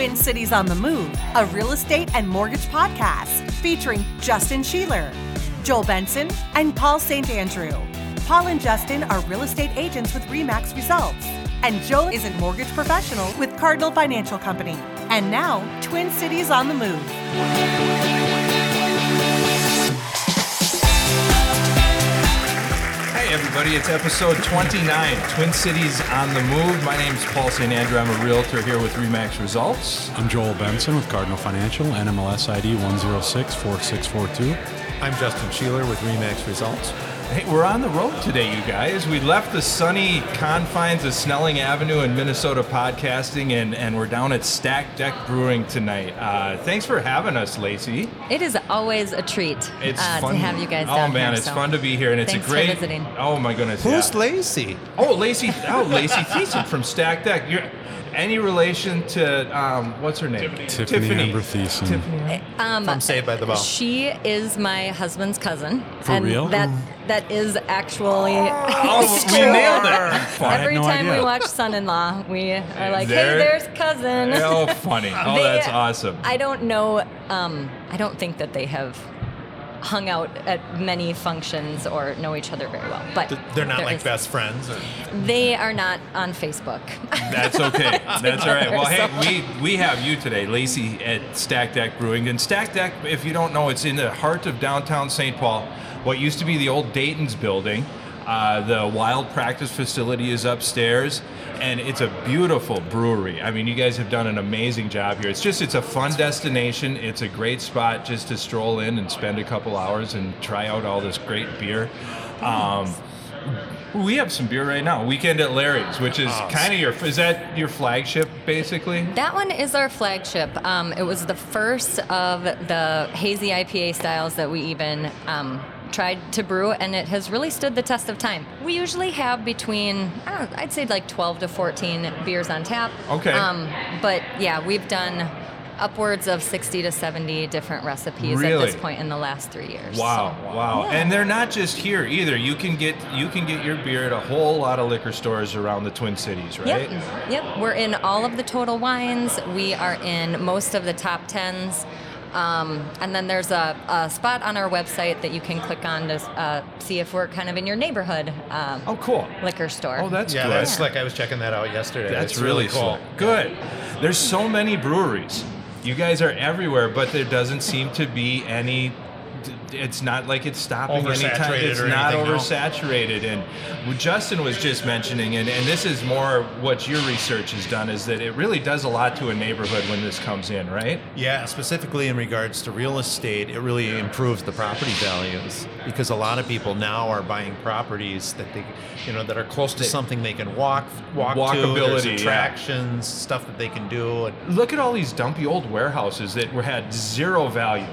Twin Cities on the Move, a real estate and mortgage podcast featuring Justin Sheeler, Joel Benson, and Paul St. Andrew. Paul and Justin are real estate agents with REMAX Results, and Joel is a mortgage professional with Cardinal Financial Company. And now, Twin Cities on the Move. Hey everybody, it's episode 29, Twin Cities on the Move. My name's Paul St. Andrew. I'm a realtor here with Remax Results. I'm Joel Benson with Cardinal Financial, NMLS ID 1064642. I'm Justin Sheeler with Remax Results. Hey, we're on the road today, you guys. We left the sunny confines of Snelling Avenue in Minnesota podcasting, and, and we're down at Stack Deck Brewing tonight. Uh, thanks for having us, Lacey. It is always a treat It's uh, fun to have you guys here. Oh down man, here, it's so fun to be here, and it's thanks a great. for visiting. Oh my goodness, Who's yeah. Lacey? Oh, Lacey. Oh, Lacey Thiessen from Stack Deck. You're any relation to um, what's her name? Tiffani Amber Thiessen. Tiffani. Um, From Saved by the Bell. She is my husband's cousin. For and real? That that is actually. Oh, we nailed it. Every no time we watch Son-in-Law, we are like, There- "Hey, there's cousin." Oh, funny. Oh, They- that's awesome. I don't know. Um, I don't think that they have hung out at many functions or know each other very well. But They're not like is- best friends. Or, They are not on Facebook. That's okay. That's all right. Well, hey, we we have you today, Lacey at Stack Deck Brewing. And Stack Deck, if you don't know, it's in the heart of downtown St. Paul. What used to be the old Dayton's building. Uh, the wild practice facility is upstairs, and it's a beautiful brewery. I mean, you guys have done an amazing job here. It's just, it's a fun destination. It's a great spot just to stroll in and spend a couple hours and try out all this great beer. Um, we have some beer right now. Weekend at Larry's, which is kind of your is that your flagship basically? That one is our flagship. Um, it was the first of the hazy IPA styles that we even um, tried to brew, and it has really stood the test of time. We usually have between, know, I'd say like 12 to 14 beers on tap. Okay. Um, but yeah, we've done upwards of 60 to 70 different recipes at this point in the last three years. Wow, So, wow. yeah. And they're not just here either. You can get you can get your beer at a whole lot of liquor stores around the Twin Cities, right? Yep. Yep. We're in all of the total wines. We are in most of the top tens. Um, and then there's a, a spot on our website that you can click on to uh, see if we're kind of in your neighborhood uh, Oh, cool. liquor store. Oh, that's yeah, good. that's like I was checking that out yesterday. That's It's really, cool. cool. Good. There's so many breweries. You guys are everywhere, but there doesn't seem to be any. It's not like it's stopping anytime. It's not oversaturated. And what Justin was just mentioning, and, and this is more what your research has done, is that it really does a lot to a neighborhood when this comes in, right? Yeah, specifically in regards to real estate, it really improves the property values because a lot of people now are buying properties that they, you know, that are close to something they can walk walk to. Walkability, yeah. attractions, stuff that they can do. Look at all these dumpy old warehouses that had zero value.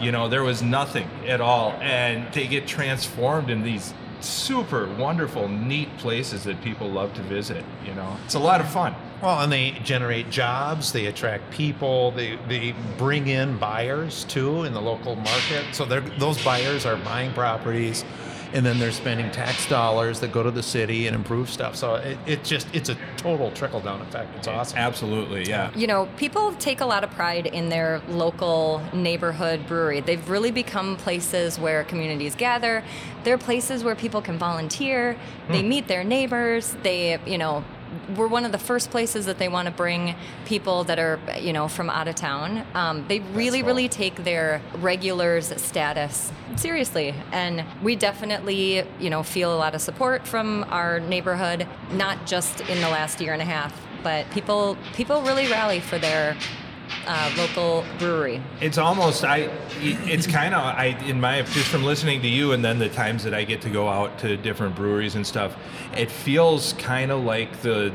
You know, there was nothing at all, and they get transformed in these super wonderful, neat places that people love to visit. You know, it's a lot of fun. Well, and they generate jobs, they attract people, they, they bring in buyers too in the local market. So those buyers are buying properties and then they're spending tax dollars that go to the city and improve stuff. So it, it just, it's a total trickle down effect. It's awesome. Absolutely, yeah. you know, people take a lot of pride in their local neighborhood brewery. They've really become places where communities gather. They're places where people can volunteer. They hmm. meet their neighbors. They, you know, we're one of the first places that they want to bring people that are, you know, from out of town. Um, they really, really take their regulars status seriously, and we definitely, you know, feel a lot of support from our neighborhood, not just in the last year and a half, but people people really rally for their uh, local brewery. It's almost I. It's kind of I in my just from listening to you and then the times that I get to go out to different breweries and stuff. It feels kind of like the,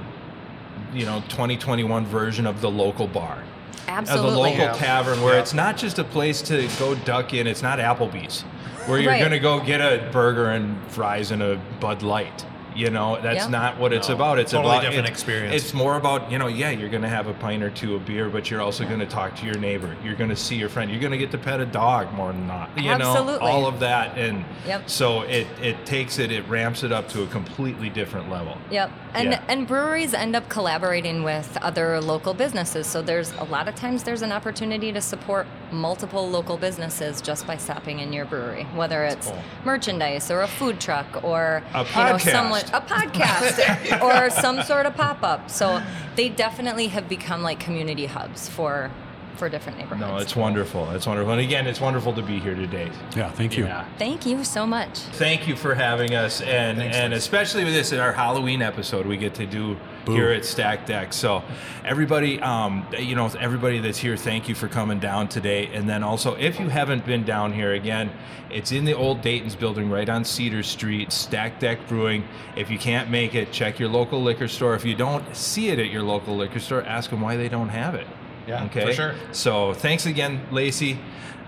you know, 2021 version of the local bar. Absolutely. of the local Yeah. tavern where Yeah. it's not just a place to go duck in. It's not Applebee's, where you're Right. going to go get a burger and fries and a Bud Light. You know, that's Yeah. not what it's No. about. It's Totally about different it- experience. It's more about you know, yeah, you're going to have a pint or two of beer, but you're also going to talk to your neighbor. You're going to see your friend. You're going to get to pet a dog more than not. You know, all of that, and Yep. so it it takes it, it ramps it up to a completely different level. Yep. And Yeah. and breweries end up collaborating with other local businesses. So there's a lot of times there's an opportunity to support multiple local businesses just by stopping in your brewery, whether it's cool. merchandise or a food truck or A you know podcast. someone a podcast or some sort of pop up. So they definitely have become like community hubs for for different neighborhoods. No, it's wonderful. It's wonderful. And again, it's wonderful to be here today. Yeah, thank you. Yeah. Thank you so much. Thank you for having us, and Thanks, and thanks. especially with this in our Halloween episode, we get to do Boo. here at Stack Deck. So, everybody, um, you know, everybody that's here, thank you for coming down today. And then also, if you haven't been down here again, it's in the old Dayton's building right on Cedar Street, Stack Deck Brewing. If you can't make it, check your local liquor store. If you don't see it at your local liquor store, ask them why they don't have it. Yeah, okay. for sure. So, thanks again, Lacey.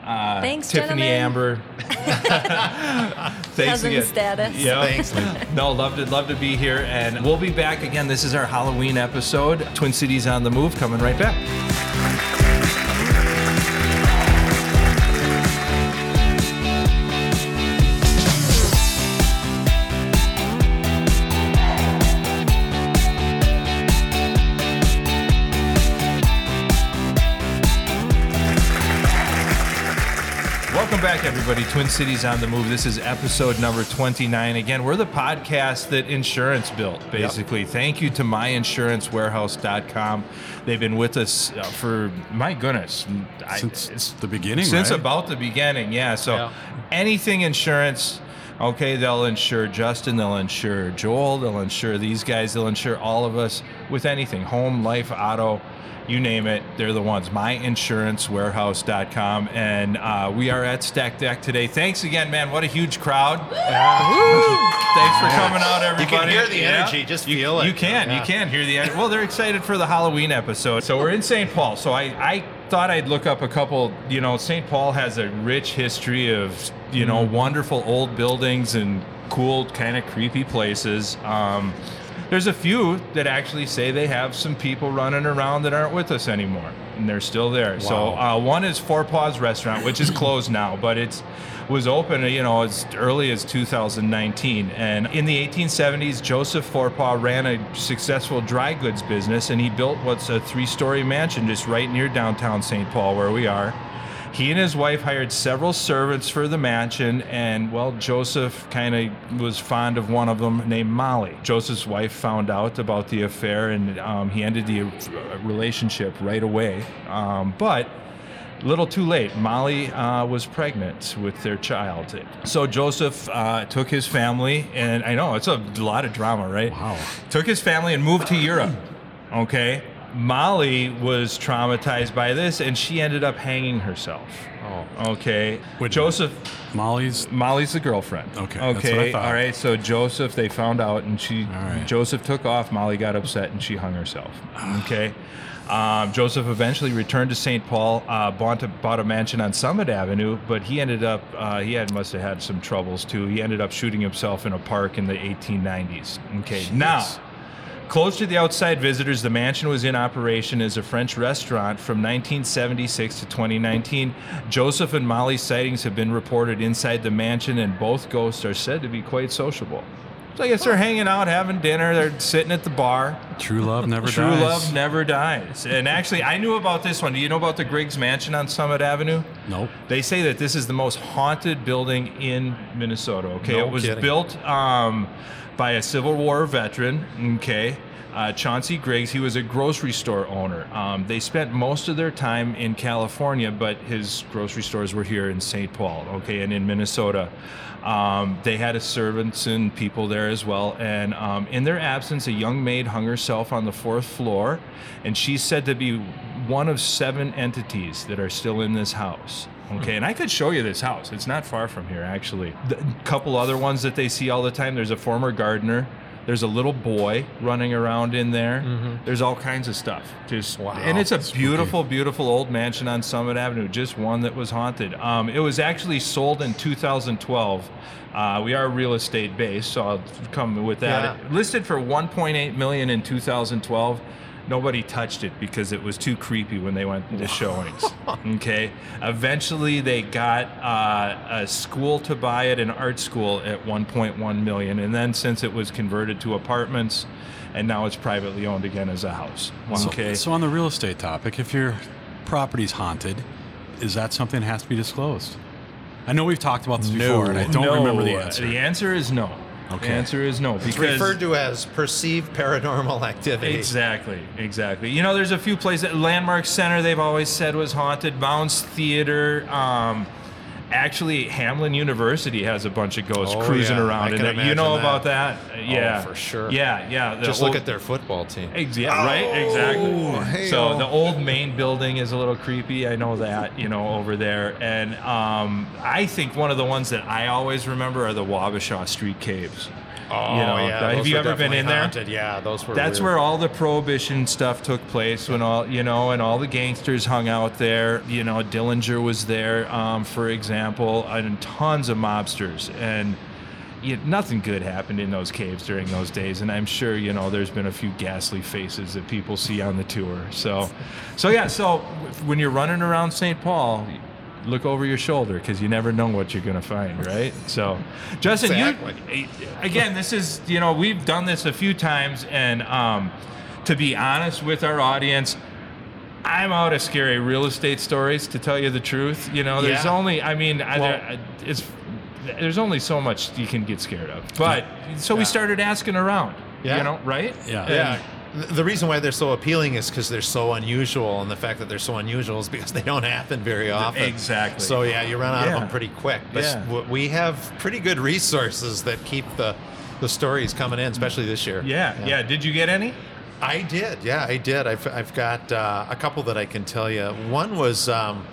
Uh, Thanks, Tiffani gentlemen. Amber. Thanks Cousin again. status. Yeah. Thanks, No, love to love to be here, and we'll be back again. This is our Halloween episode. Twin Cities on the Move, coming right back. Everybody. Twin Cities on the Move. This is episode number 29. Again, we're the podcast that insurance built, basically. Thank you to myinsurancewarehouse.com. They've been with us uh, for, my goodness, Since it's- the beginning, since right? about the beginning, yeah. So Yeah. anything insurance, okay, they'll insure Justin, they'll insure Joel, they'll insure these guys, they'll insure all of us with anything home, life, auto. You name it, they're the ones. MyInsuranceWarehouse.com. And uh, we are at Stack Deck today. Thanks again, man. What a huge crowd. Woo! Thanks for coming out, everybody. You can hear the Yeah. energy, just You- feel it. You can. You can hear the energy. Well, they're excited for the Halloween episode. So we're in St. Paul. So I, I thought I'd look up a couple. You know, St. Paul has a rich history of you know wonderful old buildings and cool, kind of creepy places. Um, there's a few that actually say they have some people running around that aren't with us anymore, and they're still there. So uh, one is Forepaugh's Restaurant, which is closed now, but it's was open, you know, as early as 2019. And in the 1870s, Joseph Forepaugh ran a successful dry goods business, and he built what's a three-story mansion just right near downtown St. Paul, where we are. He and his wife hired several servants for the mansion, and well, Joseph kind of was fond of one of them named Molly. Joseph's wife found out about the affair, and um, he ended the uh, relationship right away. Um, but a little too late. Molly uh, was pregnant with their child. So Joseph uh, took his family, and I know it's a lot of drama, right? Wow. Took his family and moved to Europe. Okay. Molly was traumatized by this, and she ended up hanging herself. Oh. Okay. Wait, Joseph, Molly's. Molly's the girlfriend. Okay, that's what I Okay. All right. So Joseph, they found out, and she, right. Joseph took off. Molly got upset, and she hung herself. Okay. Um, Joseph eventually returned to St. Paul, uh, bought, a, bought a mansion on Summit Avenue, but he ended up, uh, he had must have had some troubles too. He ended up shooting himself in a park in the 1890s. Okay. Now, Closed to the outside visitors, the mansion was in operation as a French restaurant from 1976 to 2019. Joseph and Molly's sightings have been reported inside the mansion, and both ghosts are said to be quite sociable. So I guess they're hanging out, having dinner, they're sitting at the bar. True love never True dies. True love never dies. And actually, I knew about this one. Do you know about the Griggs Mansion on Summit Avenue? Nope. They say that this is the most haunted building in Minnesota. Okay, No it was kidding. built um, by a Civil War veteran. Okay. Uh, Chauncey Griggs, he was a grocery store owner. Um, they spent most of their time in California, but his grocery stores were here in St. Paul, okay, and in Minnesota. Um, they had a servants and people there as well. And um, in their absence, a young maid hung herself on the fourth floor, and she's said to be one of seven entities that are still in this house. Okay, and I could show you this house. It's not far from here, actually. A couple other ones that they see all the time. There's a former gardener. There's a little boy running around in there. There's all kinds of stuff. Just Wow. and it's a beautiful, beautiful old mansion on Summit Avenue. Just one that was haunted. Um, it was actually sold in 2012. Uh, we are real estate based, so I'll come with that. Yeah. Listed for 1.8 million in 2012. Nobody touched it because it was too creepy when they went into showings. okay. Eventually, they got uh, a school to buy it, an art school, at 1.1 million, and then since it was converted to apartments, and now it's privately owned again as a house. Okay. So, on the real estate topic, if your property's haunted, is that something that has to be disclosed? I know we've talked about this before, and I don't No, remember the answer. The answer is no. Okay. The answer is no It's referred to as perceived paranormal activity. Exactly, exactly. You know, there's a few places. Landmark Center, they've always said was haunted. Mounds Theater. Um, actually, Hamline University has a bunch of ghosts Oh, cruising yeah, around I in can. You know that. about that? Uh, yeah, for sure. Yeah, yeah. the Just look at their football team. Ex- yeah, right, exactly. hey, so oh. the old main building is a little creepy. I know that, you know, over there. And um, I think one of the ones that I always remember are the Wabasha Street Caves. Oh, you know, yeah. have you ever been in there? haunted. Yeah, those were. That's weird. where all the prohibition stuff took place when all you know, and all the gangsters hung out there. You know, Dillinger was there, um, for example, and tons of mobsters. And you, nothing good happened in those caves during those days. And I'm sure you know there's been a few ghastly faces that people see on the tour. So, so yeah. So when you're running around St. Paul. Look over your shoulder because you never know what you're going to find, right? So, Justin, Exactly. you again, this is you know we've done this a few times, and um, to be honest with our audience, I'm out of scary real estate stories. To tell you the truth, you know, there's Yeah. only I mean, Well- there, it's there's only so much you can get scared of. But so we started asking around, Yeah. you know, right? Yeah. Yeah. Th- The reason why they're so appealing is because they're so unusual, and the fact that they're so unusual is because they don't happen very often. Exactly. So yeah, you run out Yeah. of them pretty quick. But Yeah. we have pretty good resources that keep the the stories coming in, especially this year. Yeah, yeah. Did you get any? I did. Yeah, I did. I've, I've got uh, a couple that I can tell you. One was um,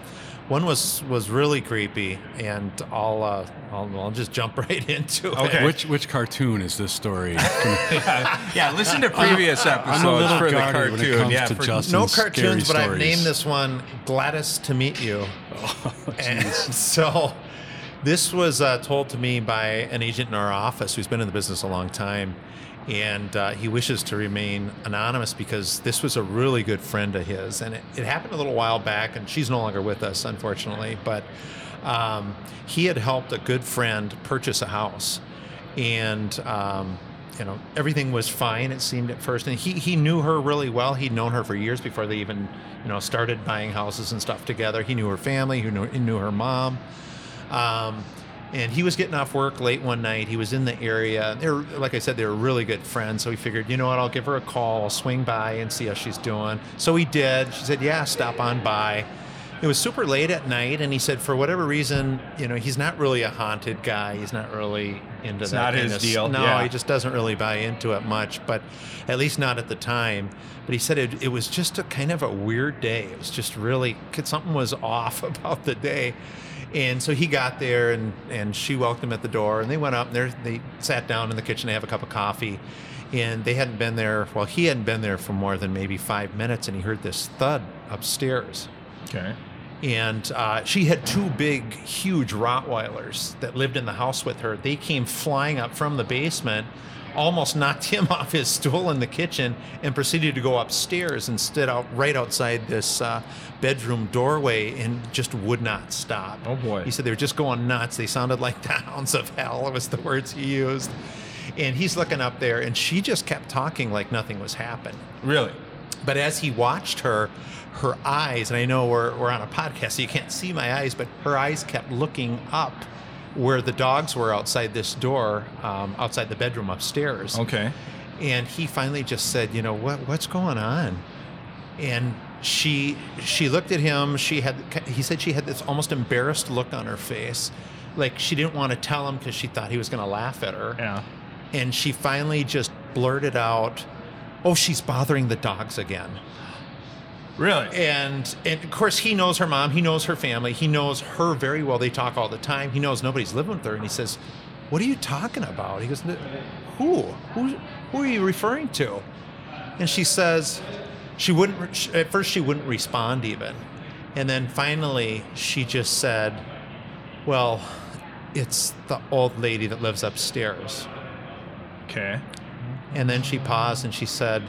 one was was really creepy, and I'll uh, I'll, I'll just jump right into it. Okay. Which which cartoon is this story? yeah, listen to previous I'm a episodes little for the guarded when it cartoon. comes yeah, to for- Justin's No scary cartoons, but I've named this one Gladys to meet you. Oh, and so this was uh, told to me by an agent in our office who's been in the business a long time. And uh, he wishes to remain anonymous because this was a really good friend of his. And it, it happened a little while back, and she's no longer with us, unfortunately. But um, he had helped a good friend purchase a house. And um, you know everything was fine it seemed at first and he, he knew her really well he'd known her for years before they even you know started buying houses and stuff together he knew her family he knew, he knew her mom um, and he was getting off work late one night. He was in the area. They were like i said they were really good friends. So he figured you know what? I'll give her a call. I'll swing by and see how she's doing. So he did. She said yeah stop on by it was super late at night and he said for whatever reason you know he's not really a haunted guy. He's not really into It's that not his of- deal, no yeah. he just doesn't really buy into it much but at least not at the time. But he said it, it was just a kind of a weird day. It was just really something was off about the day. And so he got there and, and she welcomed him at the door and they went up and there they sat down in the kitchen to have a cup of coffee. And they hadn't been there well he hadn't been there for more than maybe five minutes and he heard this thud upstairs. Okay. And uh, she had two big, huge Rottweilers that lived in the house with her. They came flying up from the basement, almost knocked him off his stool in the kitchen, and proceeded to go upstairs and stood out right outside this uh, bedroom doorway and just would not stop. Oh, boy. He said they were just going nuts. They sounded like the hounds of hell. Was the words he used. And he's looking up there, and she just kept talking like nothing was happening. Really? But as he watched her, her eyes, and I know we're, we're on a podcast, so you can't see my eyes, but her eyes kept looking up where the dogs were outside this door, um, outside the bedroom upstairs. Okay. And he finally just said, "You know what? What's going on?" And she she looked at him. She had he said she had this almost embarrassed look on her face, like she didn't want to tell him because she thought he was going to laugh at her Yeah. and she finally just blurted out, "Oh, she's bothering the dogs again." Really? And and of course he knows her mom, he knows her family, he knows her very well. They talk all the time. He knows nobody's living with her, and he says, "What are you talking about?" He goes, "Who? Who? Who are you referring to?" And she says, she wouldn't. At first, she wouldn't respond even, and then finally, she just said, "Well, it's the old lady that lives upstairs." Okay. And then she paused and she said,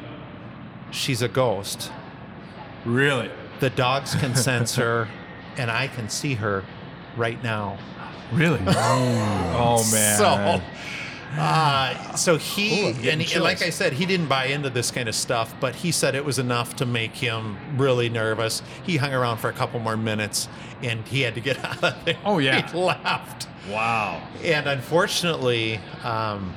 she's a ghost. Really? The dogs can sense her, and I can see her right now. Really? oh man. So, uh, so he Ooh, and, he- and like. I said, he didn't buy into this kind of stuff, but he said it was enough to make him really nervous. He hung around for a couple more minutes, and he had to get out of there. Oh, yeah. he left. wow. And unfortunately, um,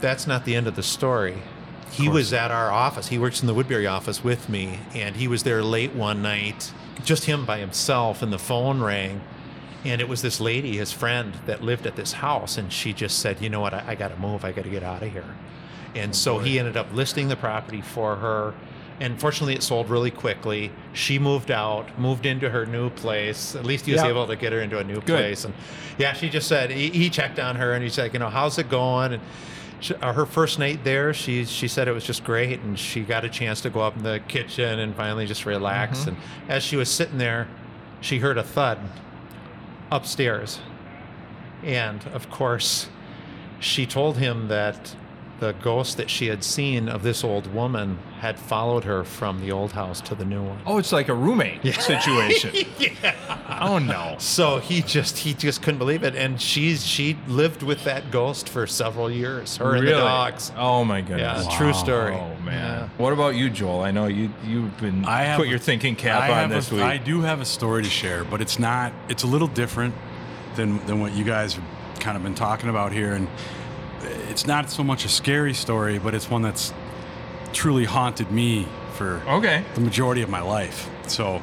that's not the end of the story. He was at our office. He works in the Woodbury office with me, and he was there late one night, just him by himself, and the phone rang. And it was this lady, his friend, that lived at this house, and she just said, "You know what? I, I got to move. I got to get out of here." And oh, so he ended up listing the property for her. And fortunately, it sold really quickly. She moved out, moved into her new place. At least he was Yep. able to get her into a new Good. place. And yeah, she just said he, he checked on her and he's like, you know, how's it going? And she, uh, her first night there, she she said it was just great, and she got a chance to go up in the kitchen and finally just relax. And as she was sitting there, she heard a thud upstairs, and of course, she told him that the ghost that she had seen of this old woman had followed her from the old house to the new one. Oh, it's like a roommate situation. yeah. Oh no. So he just he just couldn't believe it, and she's she lived with that ghost for several years. Her and the Really? dogs. Oh my goodness. Yeah, true story. Oh man. Yeah. What about you, Joel? I know you you've been I have put your thinking cap I on this a, week. I do have a story to share, but it's not. It's a little different than than what you guys have kind of been talking about here, and it's not so much a scary story, but it's one that's truly haunted me for Okay. the majority of my life. So,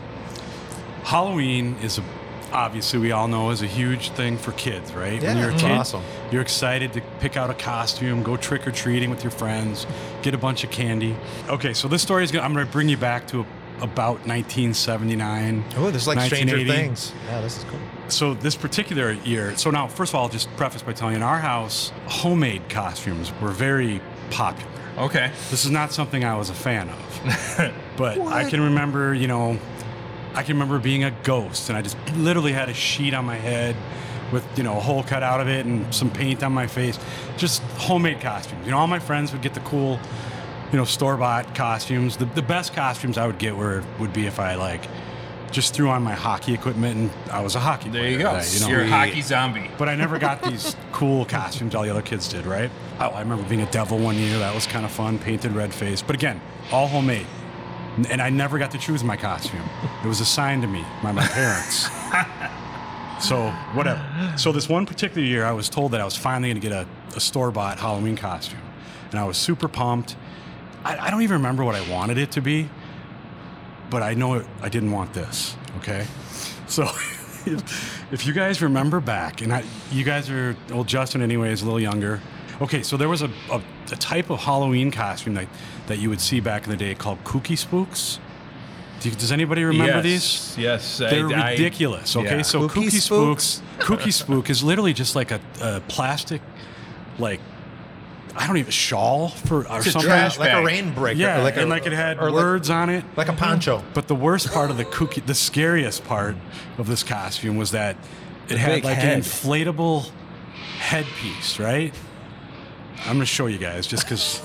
Halloween is a, obviously we all know is a huge thing for kids, right? Yeah, when you're a it's kid, awesome. you're excited to pick out a costume, go trick or treating with your friends, get a bunch of candy. Okay, so this story is gonna I'm gonna bring you back to about 1979. Oh, this is like Stranger Things. Yeah, this is cool. So this particular year, so now first of all, I'll just preface by telling you, in our house, homemade costumes were very popular. Okay. This is not something I was a fan of. but I can remember, you know, I can remember being a ghost and I just literally had a sheet on my head with, you know, a hole cut out of it and some paint on my face. Just homemade costumes. You know, all my friends would get the cool, you know, store bought costumes. The, the best costumes I would get were would be if I like just threw on my hockey equipment and I was a hockey There player. you go. that, you know? You're a hockey zombie. But I never got these cool costumes all the other kids did, right? Oh, I remember being a devil one year. That was kind of fun, painted red face. But again, all homemade. And I never got to choose my costume. It was assigned to me by my parents. so, whatever. So, this one particular year, I was told that I was finally going to get a, a store bought Halloween costume. And I was super pumped. I, I don't even remember what I wanted it to be, but I know it, I didn't want this, okay? So, if, if you guys remember back, and I, you guys are, well, Justin anyway is a little younger. Okay, so there was a, a, a type of Halloween costume that, that you would see back in the day called Kooky Spooks. Do you, does anybody remember yes. these? Yes. They're I- ridiculous. Okay, yeah. so Kooky Kooky, Spooks? Spooks, Kooky Spook is literally just like a, a plastic, like I don't even shawl for or It's a something. trash like bag. a rain breaker. Yeah, like a, and like it had or like- words on it. like a poncho. But the worst part of the kooky, the scariest part of this costume was that it The had like head. an inflatable headpiece, right? I'm gonna show you guys just because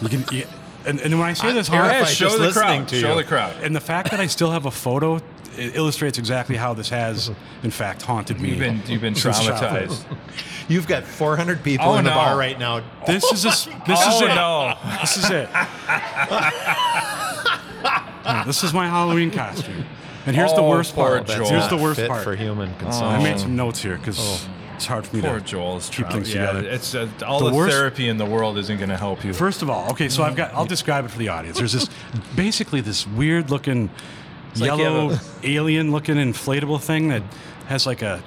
you can. You, and, and when I say this, I'm hard, Yeah, terrified show just the listening crowd. to Show you. the crowd. and the fact that I still have a photo it illustrates exactly how this has, in fact, haunted me. You've been you've been since childhood. traumatized. You've got 400 people Oh, in the no. bar right now. This is a, s- this is oh it. no. This is it. Yeah, this is my Halloween costume. And here's the Oh, worst poor part. Joel. Here's the worst fit part. for human consumption. I made some notes here because it's hard for me Poor to Joel's keep trauma. things yeah, together. It's uh, all The the, worst- therapy in the world isn't going to help you. First of all, okay, so I've got. I'll describe it for the audience. There's this, basically this weird looking, like yellow have alien looking inflatable thing that has like a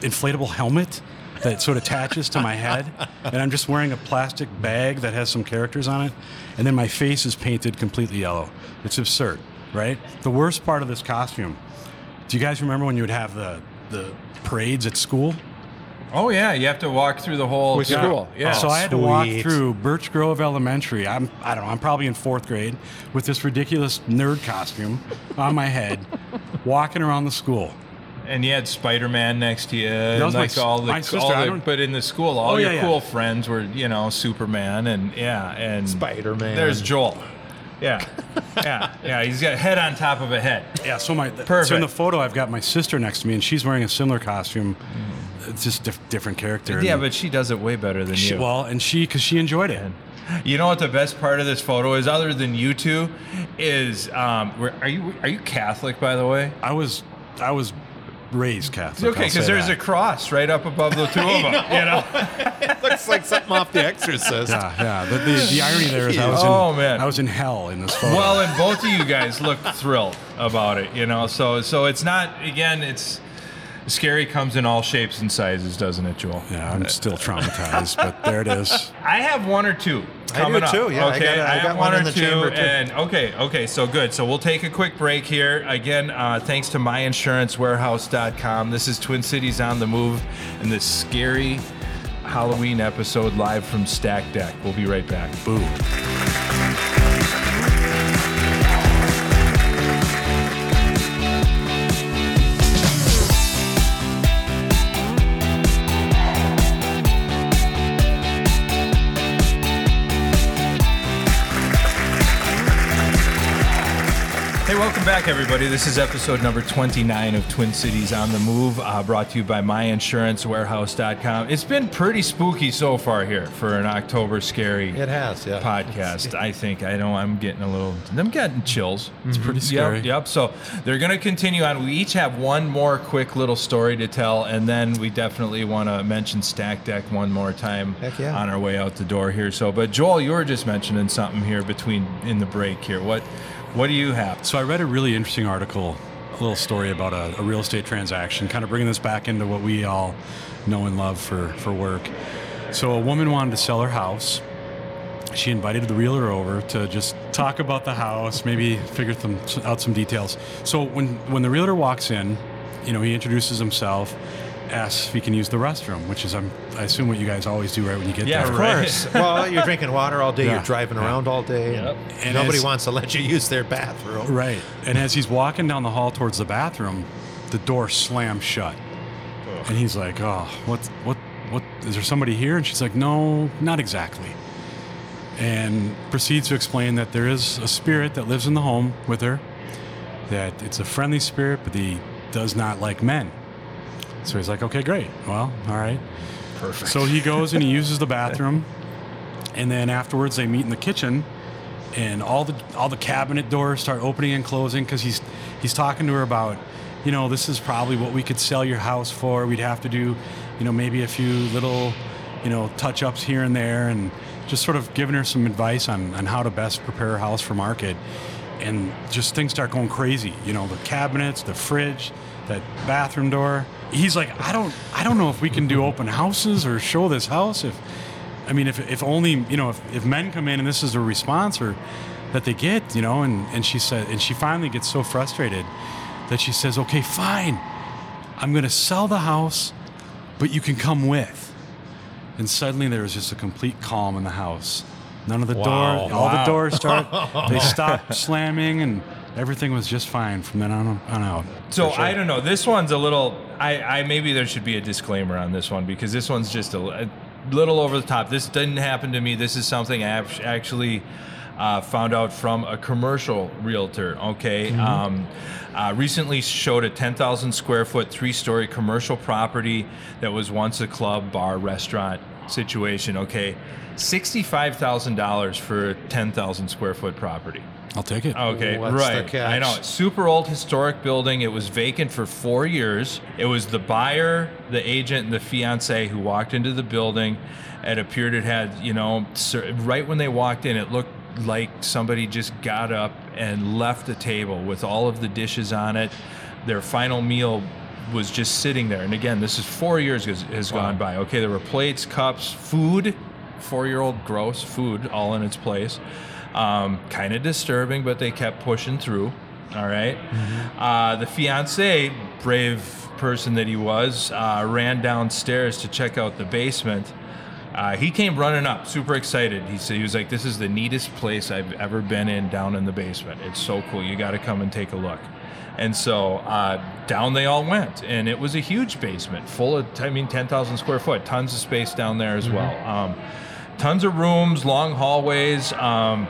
inflatable helmet that sort of attaches to my head, and I'm just wearing a plastic bag that has some characters on it, and then my face is painted completely yellow. It's absurd, right? The worst part of this costume. Do you guys remember when you would have the the parades at school? Oh yeah, you have to walk through the whole With your- school. Yeah. So I had to oh, walk sweet. through Birch Grove Elementary. I'm I don't know, I'm probably in fourth grade with this ridiculous nerd costume on my head, walking around the school. and you had Spider-Man next to you, and was my like s- all the, my sister, all I the don't- but in the school, all Oh, your yeah, yeah. cool friends were, you know, Superman, and yeah, and Spider-Man. There's Joel. Yeah, yeah, yeah. He's got a head on top of a head. Yeah, so my so Perfect. in the photo I've got my sister next to me and she's wearing a similar costume. Mm. It's just diff- different character. Yeah, And but she does it way better than she, you. well, and she because she enjoyed it. You know what the best part of this photo is, other than you two, is um, where- are you are you Catholic by the way? I was I was raised Catholic. Okay, because there's that. a cross right up above the two of them. You know. It looks like something off The Exorcist. Yeah, yeah. The, the, the irony there is I was Oh, in, man. I was in hell in this photo. Well, and both of you guys look thrilled about it. You know, so so it's not again. It's scary comes in all shapes and sizes, doesn't it, Joel? yeah, I'm still traumatized, but there it is. I have one or two I do coming up. too, yeah, I okay, got a- I have got one or in the two, chamber, too. and okay, okay, so good. So we'll take a quick break here. Again, uh, thanks to MyInsuranceWarehouse.com. This is Twin Cities on the Move, and this scary Halloween episode live from Stack Deck. We'll be right back. Boo. Welcome back, everybody. This is episode number 29 of Twin Cities on the Move, uh, brought to you by MyInsuranceWarehouse.com. It's been pretty spooky so far here for an October scary It has, yeah. podcast. I think I know I'm getting a little. I'm getting chills. It's pretty scary. Yep, yep. So they're going to continue on. We each have one more quick little story to tell, and then we definitely want to mention Stack Deck one more time yeah. on our way out the door here. So, but Joel, you were just mentioning something here between in the break here. What what do you have? So I read a really interesting article, a little story about a, a real estate transaction, kind of bringing this back into what we all know and love for, for work. So a woman wanted to sell her house. She invited the realtor over to just talk about the house, maybe figure some, out some details. So when when the realtor walks in, you know, he introduces himself, asks if he can use the restroom, which is I'm, I assume what you guys always do right when you get Yeah, there. right. course. well, you're drinking water all day. Yeah. You're driving around all day. Yep. And nobody as- wants to let you use their bathroom. Right. And as he's walking down the hall towards the bathroom, the door slams shut. And he's like, "Oh, what what what is there somebody here?" And she's like, "No, not exactly." And proceeds to explain that there is a spirit that lives in the home with her. That it's a friendly spirit, but he does not like men. So he's like, "Okay, great. Well, all right." Perfect. So he goes and he uses the bathroom, and then afterwards they meet in the kitchen, and all the all the cabinet doors start opening and closing because he's he's talking to her about, you know, this is probably what we could sell your house for. We'd have to do, you know, maybe a few little, you know, touch ups here and there, and just sort of giving her some advice on on how to best prepare her house for market. And just things start going crazy. You know, the cabinets, the fridge, that bathroom door. He's like, I don't, I don't know if we can do open houses or show this house. If, I mean, if, if only, you know, if, if men come in and this is a response or that they get, you know, and, and she said, and she finally gets so frustrated that she says, okay, fine. I'm going to sell the house, but you can come with. And suddenly there was just a complete calm in the house. None of the Wow. doors, all the doors start, they stopped slamming and everything was just fine from then on, on out. So sure. I don't know. This one's a little. I, I maybe there should be a disclaimer on this one because this one's just a, a little over the top. This didn't happen to me. This is something I actually uh, found out from a commercial realtor. Okay, Mm-hmm. um, uh, recently showed a 10,000 square foot, three-story commercial property that was once a club, bar, restaurant situation. Okay, sixty-five thousand dollars for a 10,000 square foot property. I'll take it. Okay, What's the right. catch? I know. Super old historic building. It was vacant for four years. It was the buyer, the agent, and the fiance who walked into the building. It appeared it had, you know, right when they walked in, it looked like somebody just got up and left the table with all of the dishes on it. Their final meal was just sitting there. And again, this is four years has, has gone by. Okay, there were plates, cups, food, four year old gross food all in its place. Um, kind of disturbing, but they kept pushing through. All right? Uh, the fiance, brave person that he was, uh, ran downstairs to check out the basement. Uh, he came running up, super excited. He said he was like, "This is the neatest place I've ever been in down in the basement. It's so cool. You got to come and take a look." And so uh, down they all went, and it was a huge basement, full of, I mean, 10,000 square foot, tons of space down there as well. Um, tons of rooms, long hallways. Um,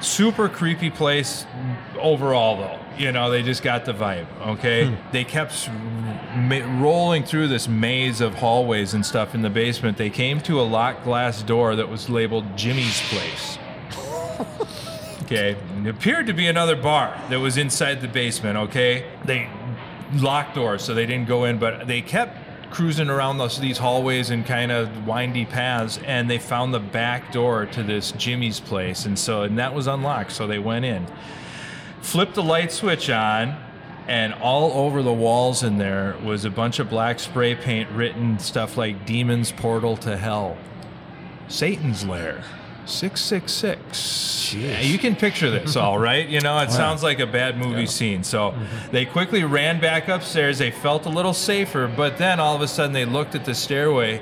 Super creepy place overall, though. You know, they just got the vibe. Okay, Hmm. they kept ma- rolling through this maze of hallways and stuff in the basement. They came to a locked glass door that was labeled Jimmy's Place. Okay, it appeared to be another bar that was inside the basement. Okay, they locked doors, so they didn't go in, but they kept cruising around those, these hallways and kind of windy paths, and they found the back door to this Jimmy's place, and so and that was unlocked, so they went in, flipped the light switch on. And all over the walls in there was a bunch of black spray paint written stuff like Demon's Portal to Hell. Satan's Lair. 666. Yeah, you can picture this all right. You know, it sounds like a bad movie scene. So mm-hmm. they quickly ran back upstairs. They felt a little safer, but then all of a sudden they looked at the stairway.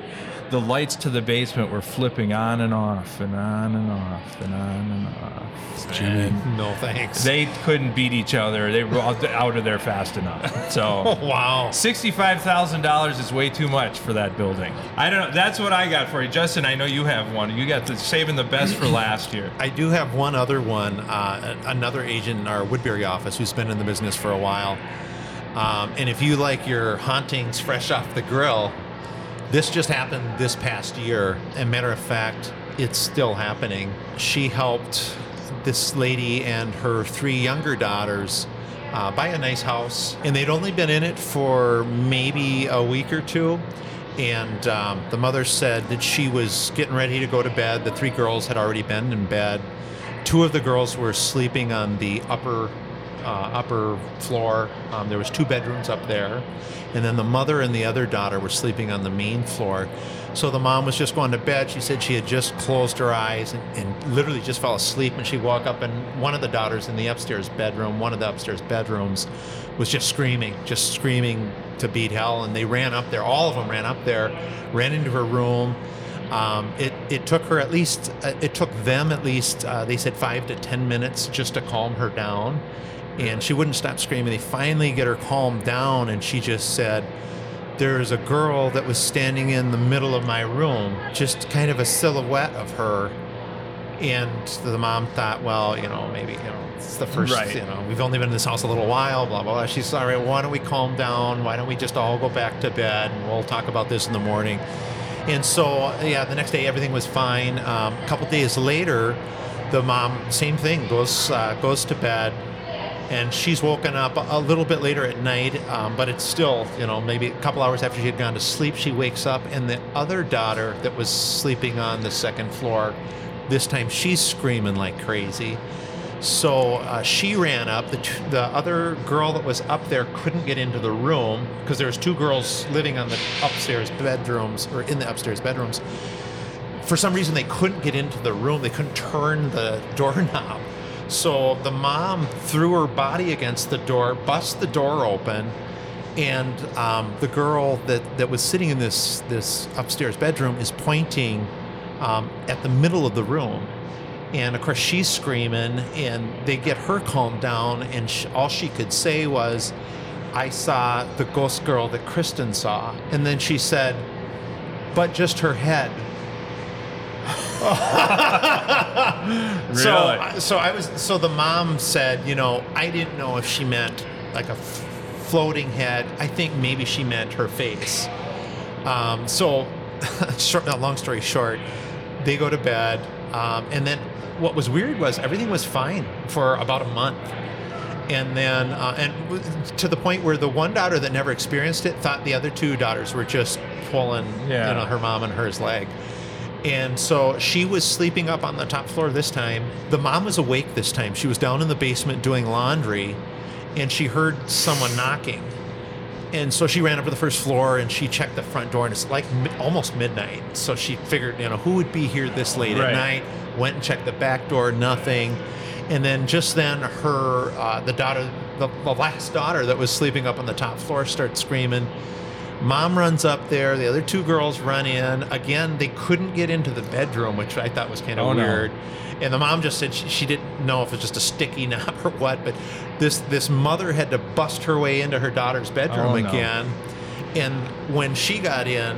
The lights to the basement were flipping on and off and on and off and on and off. Jimmy. And No thanks. they couldn't beat each other. They were out out of there fast enough. So wow. Sixty-five thousand dollars is way too much for that building. I don't know. That's what I got for you, Justin. I know you have one. You got the saving the best for last year. I do have one other one. Uh, another agent in our Woodbury office who's been in the business for a while. Um, and if you like your hauntings fresh off the grill, this just happened this past year. And matter of fact, it's still happening. She helped this lady and her three younger daughters uh, buy a nice house, and they'd only been in it for maybe a week or two. And um, the mother said that she was getting ready to go to bed. The three girls had already been in bed. Two of the girls were sleeping on the upper upper floor. Um, there was two bedrooms up there, and then the mother and the other daughter were sleeping on the main floor. So the mom was just going to bed. She said she had just closed her eyes and, and literally just fell asleep. And she woke up, and one of the daughters in the upstairs bedroom, one of the upstairs bedrooms, was just screaming, just screaming to beat hell. And they ran up there. All of them ran up there, ran into her room. Um, it, it took her at least, uh, it took them at least, uh, they said five to 10 minutes just to calm her down. And she wouldn't stop screaming. They finally get her calmed down, and she just said, There's a girl that was standing in the middle of my room, just kind of a silhouette of her. And the mom thought, well, you know, maybe, you know, it's the first, Right. you know, we've only been in this house a little while, blah, blah, blah. She's all right, why don't we calm down? Why don't we just all go back to bed and we'll talk about this in the morning? And so, yeah, the next day everything was fine. Um, a couple days later, the mom, same thing, goes uh, goes to bed, and she's woken up a little bit later at night, um, but it's still, you know, maybe a couple hours after she had gone to sleep, she wakes up, and the other daughter that was sleeping on the second floor, this time she's screaming like crazy. So uh, she ran up. The, t- the other girl that was up there couldn't get into the room because there was two girls living on the upstairs bedrooms or in the upstairs bedrooms. For some reason, they couldn't get into the room. They couldn't turn the doorknob. So the mom threw her body against the door, bust the door open, and um, the girl that, that was sitting in this this upstairs bedroom is pointing um, at the middle of the room. And of course, she's screaming, and they get her calmed down. And all she could say was, I saw the ghost girl that Kristen saw. And then she said, but just her head. So, Really? so I was. So the mom said, you know, I didn't know if she meant like a f- floating head. I think maybe she meant her face. Um, so, short, not long story short, they go to bed, um, and then what was weird was everything was fine for about a month, and then uh, and to the point where the one daughter that never experienced it thought the other two daughters were just pulling, Yeah. you know, her mom and her's leg. And so she was sleeping up on the top floor this time. The mom was awake this time. She was down in the basement doing laundry and she heard someone knocking. And so she ran up to the first floor and she checked the front door and it's like mi- almost midnight. So she figured, you know, who would be here this late Right. at night? Went and checked the back door, nothing. And then just then her, uh, the daughter, the, the last daughter that was sleeping up on the top floor starts screaming. Mom runs up there. The other two girls run in. Again, they couldn't get into the bedroom, which I thought was kind of Oh, no. weird. And the mom just said she, she didn't know if it was just a sticky knob or what, but this this mother had to bust her way into her daughter's bedroom Oh, no. again. And when she got in,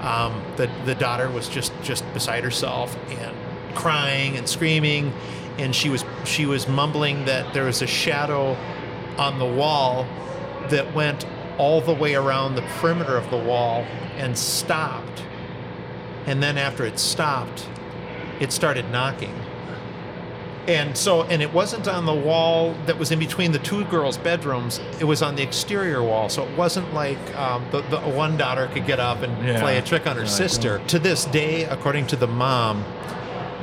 um, the the daughter was just just beside herself and crying and screaming. and she was she was mumbling that there was a shadow on the wall that went all the way around the perimeter of the wall and stopped. And then after it stopped, it started knocking. And so, and it wasn't on the wall that was in between the two girls' bedrooms. It was on the exterior wall. So it wasn't like um, the, the one daughter could get up and Yeah. play a trick on her sister. To this day, according to the mom,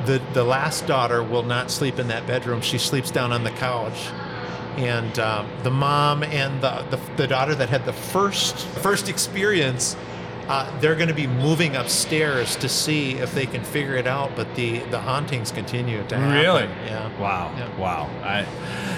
the the last daughter will not sleep in that bedroom. She sleeps down on the couch. And um, the mom and the, the the daughter that had the first first experience, uh, they're going to be moving upstairs to see if they can figure it out. But the the hauntings continue to happen. Really? Yeah. Wow. Yeah. Wow. I,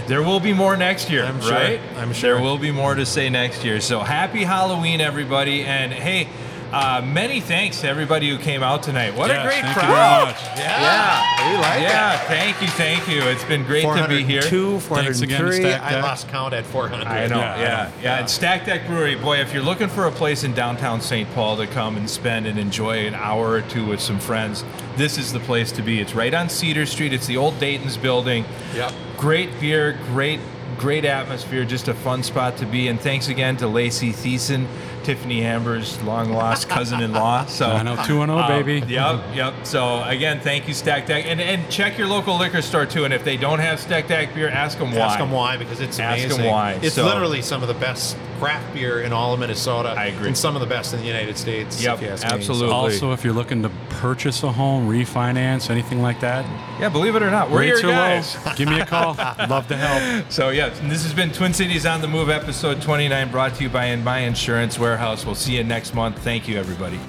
there will be more next year, I'm sure. right? I'm sure. There will be more to say next year. So happy Halloween, everybody. And hey, uh, many thanks to everybody who came out tonight. What Yes, a great thank you crowd. very much. Yeah. Yeah. We like it. yeah. it. Thank you. Thank you. It's been great to be here. 402, Thanks again to 403. I lost count at 400. I know, Yeah, yeah, yeah. Yeah. And Stack Deck Brewery, boy, if you're looking for a place in downtown St. Paul to come and spend and enjoy an hour or two with some friends, this is the place to be. It's right on Cedar Street. It's the old Dayton's building. Yep. Great beer, great, great atmosphere, just a fun spot to be. And thanks again to Lacey Thiessen, Tiffani Amber's long lost cousin-in-law. So 90210, um, baby. Yep, yep. So again, thank you, Stack Deck, and and check your local liquor store too. And if they don't have Stack Deck beer, ask them why. Ask them why because it's amazing. Ask them why. It's So- literally some of the best craft beer in all of Minnesota. I agree. And some of the best in the United States. Yep, if you ask me. absolutely. Also, if you're looking to purchase a home, refinance, anything like that, Yeah, believe it or not, we're rates your are guys. low. Give me a call. Love to help. So yeah, this has been Twin Cities on the Move, episode 29, brought to you by In My Insurance Warehouse. We'll see you next month. Thank you, everybody.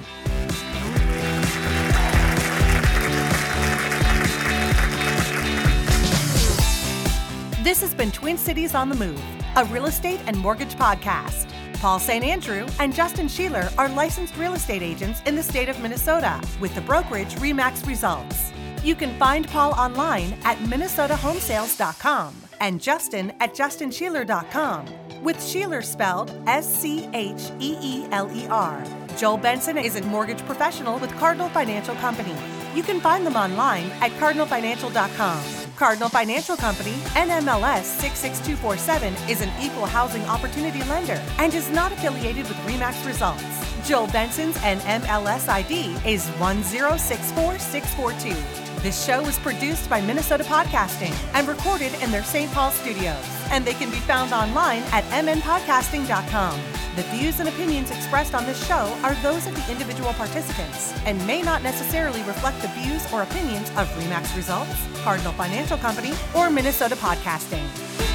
This has been Twin Cities on the Move, a real estate and mortgage podcast. Paul St. Andrew and Justin Scheeler are licensed real estate agents in the state of Minnesota with the brokerage REMAX Results. You can find Paul online at minnesotahomesales.com and Justin at justinscheeler.com, with Scheeler spelled S C H E E L E R. Joel Benson is a mortgage professional with Cardinal Financial Company. You can find them online at cardinalfinancial.com. Cardinal Financial Company, NMLS 66247, is an equal housing opportunity lender and is not affiliated with REMAX Results. Joel Benson's NMLS ID is 1064642. This show is produced by Minnesota Podcasting and recorded in their St. Paul studios, and they can be found online at mnpodcasting.com. The views and opinions expressed on this show are those of the individual participants and may not necessarily reflect the views or opinions of REMAX Results, Cardinal Financial Company, or Minnesota Podcasting.